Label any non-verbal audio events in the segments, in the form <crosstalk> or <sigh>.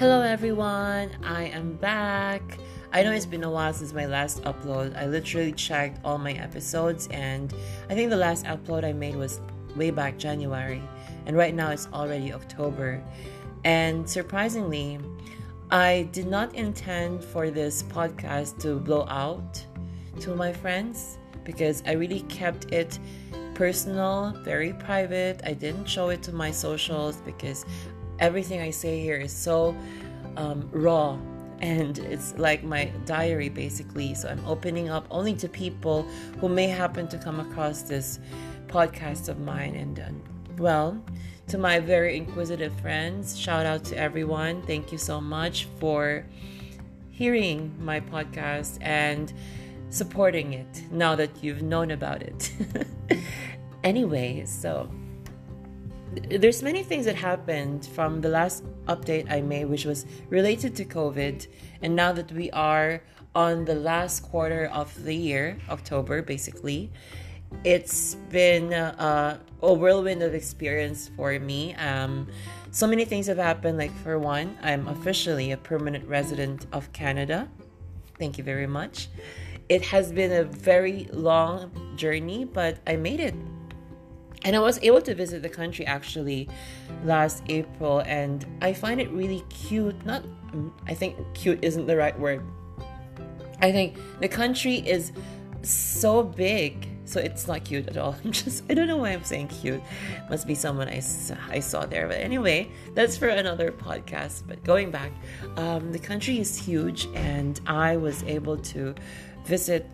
Hello, everyone. I am back. I know it's been a while since my last upload. I literally checked all my episodes, and I think the last upload I made was way back January, and right now it's already October. And surprisingly, I did not intend for this podcast to blow out to my friends because I really kept it personal, very private. I didn't show it to my socials because everything I say here is so um, raw and it's like my diary basically. So I'm opening up only to people who may happen to come across this podcast of mine. And uh, well, to my very inquisitive friends, shout out to everyone. Thank you so much for hearing my podcast and supporting it now that you've known about it. <laughs> anyway, so there's many things that happened from the last update I made, which was related to COVID. And now that we are on the last quarter of the year, October, basically, it's been uh, a whirlwind of experience for me. Um, so many things have happened. Like, for one, I'm officially a permanent resident of Canada. Thank you very much. It has been a very long journey, but I made it and I was able to visit the country actually last April, and I find it really cute. Not, I think cute isn't the right word. I think the country is so big, so it's not cute at all. <laughs> I'm just, I don't know why I'm saying cute. Must be someone I, I saw there. But anyway, that's for another podcast. But going back, um, the country is huge, and I was able to visit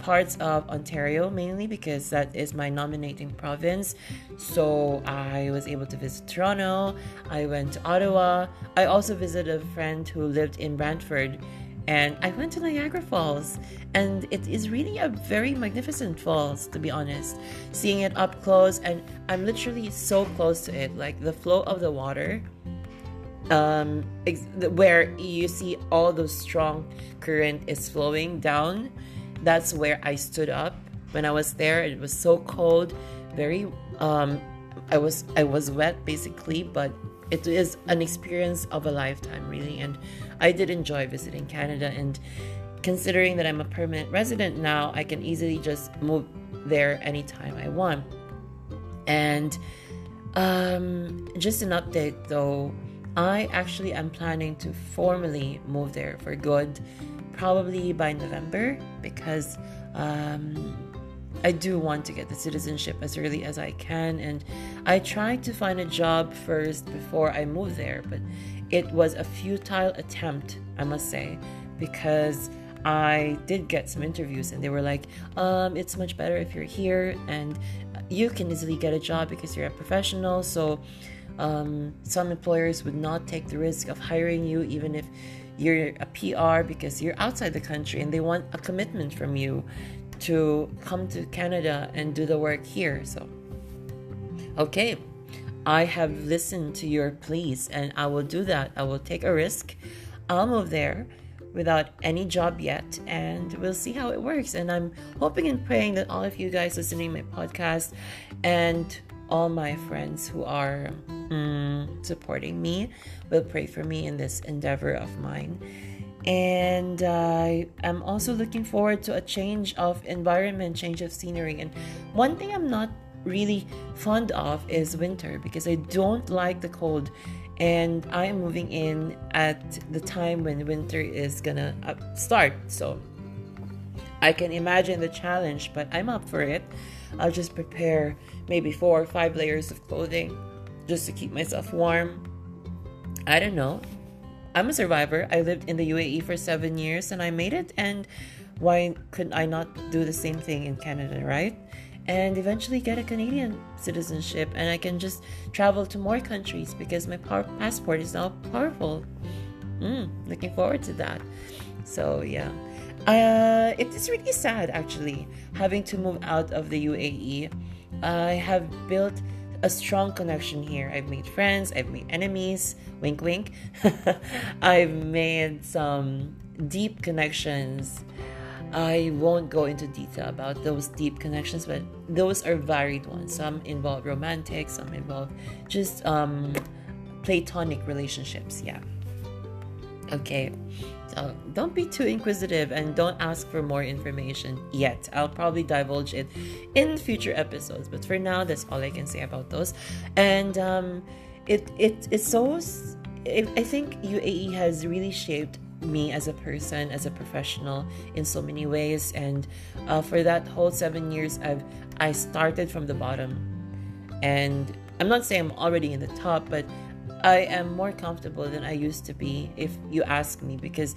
parts of Ontario mainly because that is my nominating province. So I was able to visit Toronto, I went to Ottawa. I also visited a friend who lived in Brantford and I went to Niagara Falls and it is really a very magnificent falls to be honest. Seeing it up close and I'm literally so close to it like the flow of the water um where you see all the strong current is flowing down that's where I stood up when I was there. It was so cold, very um, I was I was wet basically, but it is an experience of a lifetime really and I did enjoy visiting Canada and considering that I'm a permanent resident now, I can easily just move there anytime I want. And um, just an update though, I actually am planning to formally move there for good probably by November because um, I do want to get the citizenship as early as I can. And I tried to find a job first before I moved there, but it was a futile attempt, I must say, because I did get some interviews and they were like, um, it's much better if you're here and you can easily get a job because you're a professional. So um, some employers would not take the risk of hiring you even if you're a PR because you're outside the country and they want a commitment from you to come to Canada and do the work here. So, okay, I have listened to your pleas and I will do that. I will take a risk. I'll move there without any job yet and we'll see how it works. And I'm hoping and praying that all of you guys listening to my podcast and all my friends who are mm, supporting me will pray for me in this endeavor of mine. And uh, I'm also looking forward to a change of environment, change of scenery. And one thing I'm not really fond of is winter because I don't like the cold. And I am moving in at the time when winter is gonna uh, start. So I can imagine the challenge, but I'm up for it. I'll just prepare maybe four or five layers of clothing just to keep myself warm. I don't know. I'm a survivor. I lived in the UAE for seven years and I made it. And why couldn't I not do the same thing in Canada, right? And eventually get a Canadian citizenship and I can just travel to more countries because my passport is now powerful. Mm, looking forward to that. So, yeah. Uh, it is really sad actually having to move out of the UAE. I have built a strong connection here. I've made friends, I've made enemies, wink wink. <laughs> I've made some deep connections. I won't go into detail about those deep connections, but those are varied ones. Some involve romantic, some involve just um, platonic relationships. Yeah. Okay, so don't be too inquisitive and don't ask for more information yet. I'll probably divulge it in future episodes, but for now, that's all I can say about those. And um, it it it's so. I think UAE has really shaped me as a person, as a professional in so many ways. And uh, for that whole seven years, I've I started from the bottom, and I'm not saying I'm already in the top, but I am more comfortable than I used to be, if you ask me, because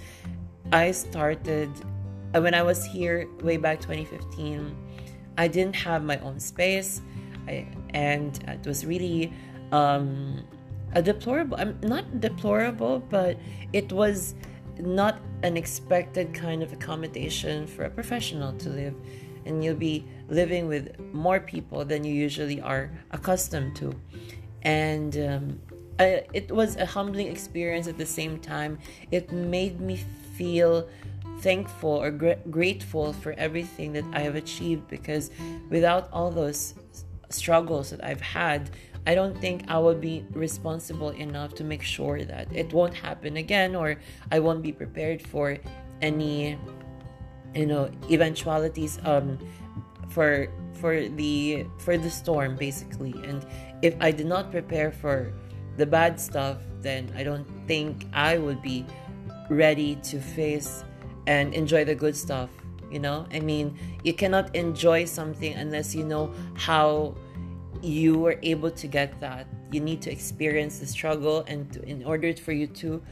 I started uh, when I was here way back 2015. I didn't have my own space, I, and it was really um, a deplorable. I'm not deplorable, but it was not an expected kind of accommodation for a professional to live, and you'll be living with more people than you usually are accustomed to, and um, I, it was a humbling experience at the same time. It made me feel thankful or gr- grateful for everything that I have achieved because without all those struggles that I've had, I don't think I would be responsible enough to make sure that it won't happen again or I won't be prepared for any you know eventualities um for for the for the storm basically and if I did not prepare for the bad stuff, then I don't think I would be ready to face and enjoy the good stuff. You know, I mean, you cannot enjoy something unless you know how you were able to get that. You need to experience the struggle, and to, in order for you to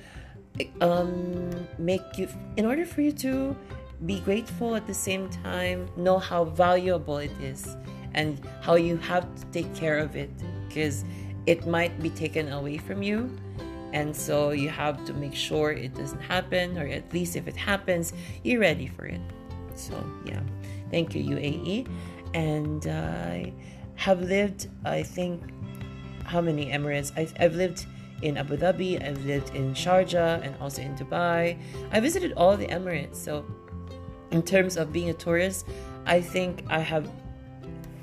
um, make you, in order for you to be grateful at the same time, know how valuable it is and how you have to take care of it because it might be taken away from you. And so you have to make sure it doesn't happen, or at least if it happens, you're ready for it. So, yeah. Thank you, UAE. And I have lived, I think, how many Emirates? I've, I've lived in Abu Dhabi, I've lived in Sharjah, and also in Dubai. I visited all the Emirates. So, in terms of being a tourist, I think I have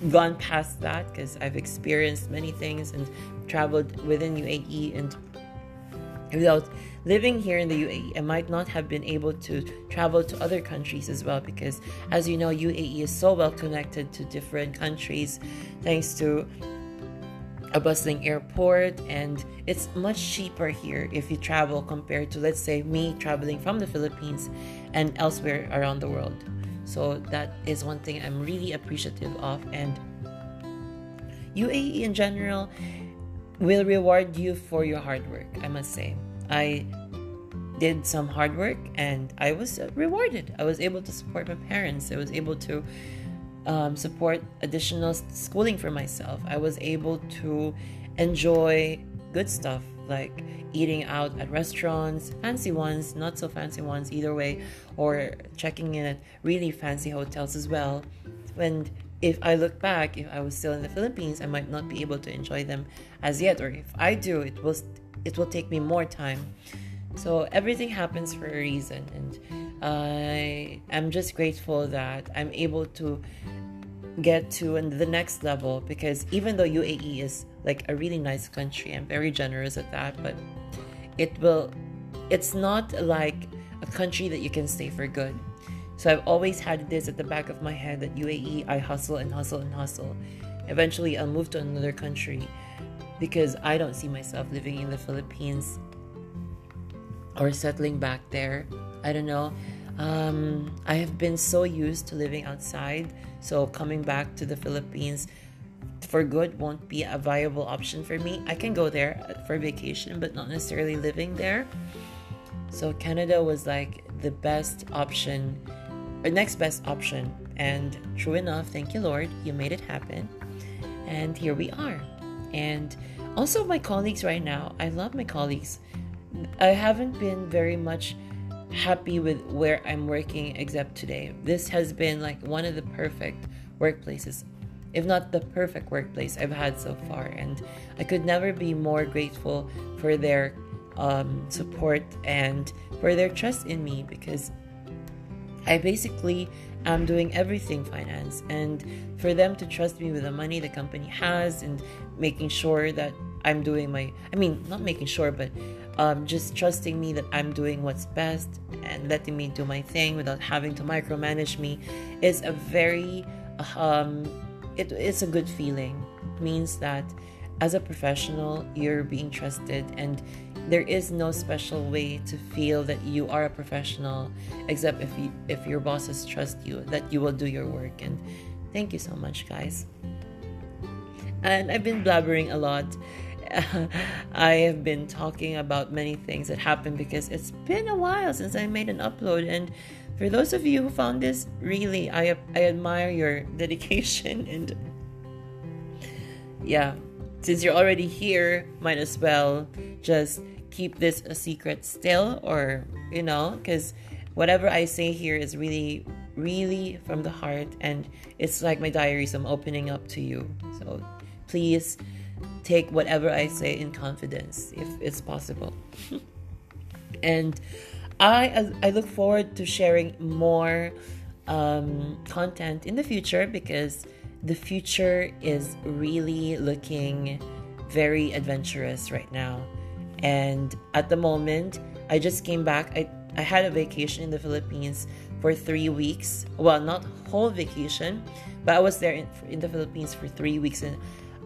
gone past that because I've experienced many things and traveled within UAE and without living here in the UAE, I might not have been able to travel to other countries as well because, as you know, UAE is so well connected to different countries thanks to a bustling airport, and it's much cheaper here if you travel compared to, let's say, me traveling from the Philippines and elsewhere around the world. So that is one thing I'm really appreciative of. And UAE in general will reward you for your hard work, I must say. I did some hard work and I was rewarded. I was able to support my parents. I was able to um, support additional schooling for myself. I was able to enjoy good stuff like eating out at restaurants, fancy ones, not so fancy ones, either way, or checking in at really fancy hotels as well. And if I look back, if I was still in the Philippines, I might not be able to enjoy them as yet, or if I do, it will it will take me more time. So everything happens for a reason, and I am just grateful that I'm able to get to the next level because even though UAE is like a really nice country, I'm very generous at that, but it will it's not like a country that you can stay for good. So I've always had this at the back of my head that UAE I hustle and hustle and hustle. Eventually I'll move to another country because I don't see myself living in the Philippines or settling back there. I don't know. Um, I have been so used to living outside, so coming back to the Philippines for good won't be a viable option for me. I can go there for vacation, but not necessarily living there. So Canada was like the best option, or next best option. And true enough, thank you, Lord, you made it happen. And here we are. And also, my colleagues right now, I love my colleagues. I haven't been very much happy with where I'm working except today. This has been like one of the perfect workplaces, if not the perfect workplace I've had so far. And I could never be more grateful for their um, support and for their trust in me because I basically am doing everything finance. And for them to trust me with the money the company has and making sure that I'm doing my, I mean, not making sure, but um, just trusting me that I'm doing what's best and letting me do my thing without having to micromanage me is a very, um, it, it's a good feeling. It means that as a professional, you're being trusted, and there is no special way to feel that you are a professional except if you, if your bosses trust you that you will do your work. And thank you so much, guys. And I've been blabbering a lot. <laughs> I have been talking about many things that happened because it's been a while since I made an upload. And for those of you who found this, really, I I admire your <laughs> dedication and yeah, since you're already here, might as well just keep this a secret still, or you know, because whatever I say here is really, really from the heart, and it's like my diaries. I'm opening up to you, so please take whatever I say in confidence if it's possible. <laughs> and I I look forward to sharing more um, content in the future because the future is really looking very adventurous right now. And at the moment, I just came back. I, I had a vacation in the Philippines for three weeks. Well, not whole vacation, but I was there in, in the Philippines for three weeks. And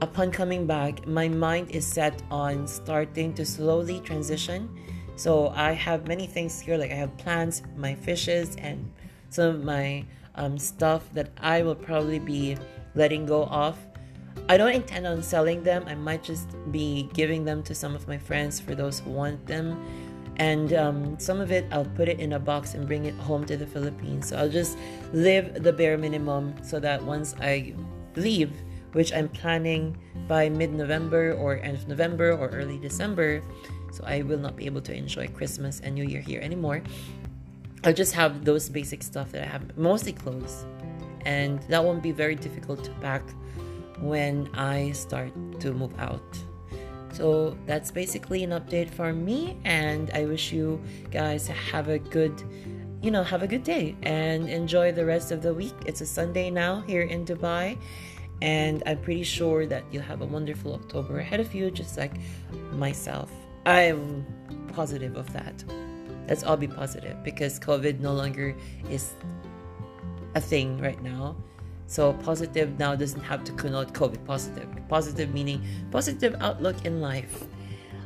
upon coming back, my mind is set on starting to slowly transition. So I have many things here, like I have plants, my fishes, and some of my um, stuff that I will probably be letting go of. I don't intend on selling them. I might just be giving them to some of my friends for those who want them. And um, some of it, I'll put it in a box and bring it home to the Philippines. So I'll just live the bare minimum so that once I leave, which I'm planning by mid November or end of November or early December, so I will not be able to enjoy Christmas and New Year here anymore. I'll just have those basic stuff that I have, mostly clothes and that won't be very difficult to pack when I start to move out. So that's basically an update for me, and I wish you guys have a good, you know, have a good day and enjoy the rest of the week. It's a Sunday now here in Dubai, and I'm pretty sure that you'll have a wonderful October ahead of you, just like myself. I'm positive of that. Let's all be positive because COVID no longer is a thing right now. So positive now doesn't have to connote COVID positive. Positive meaning positive outlook in life.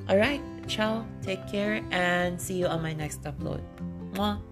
All right, ciao, take care, and see you on my next upload. Mwah.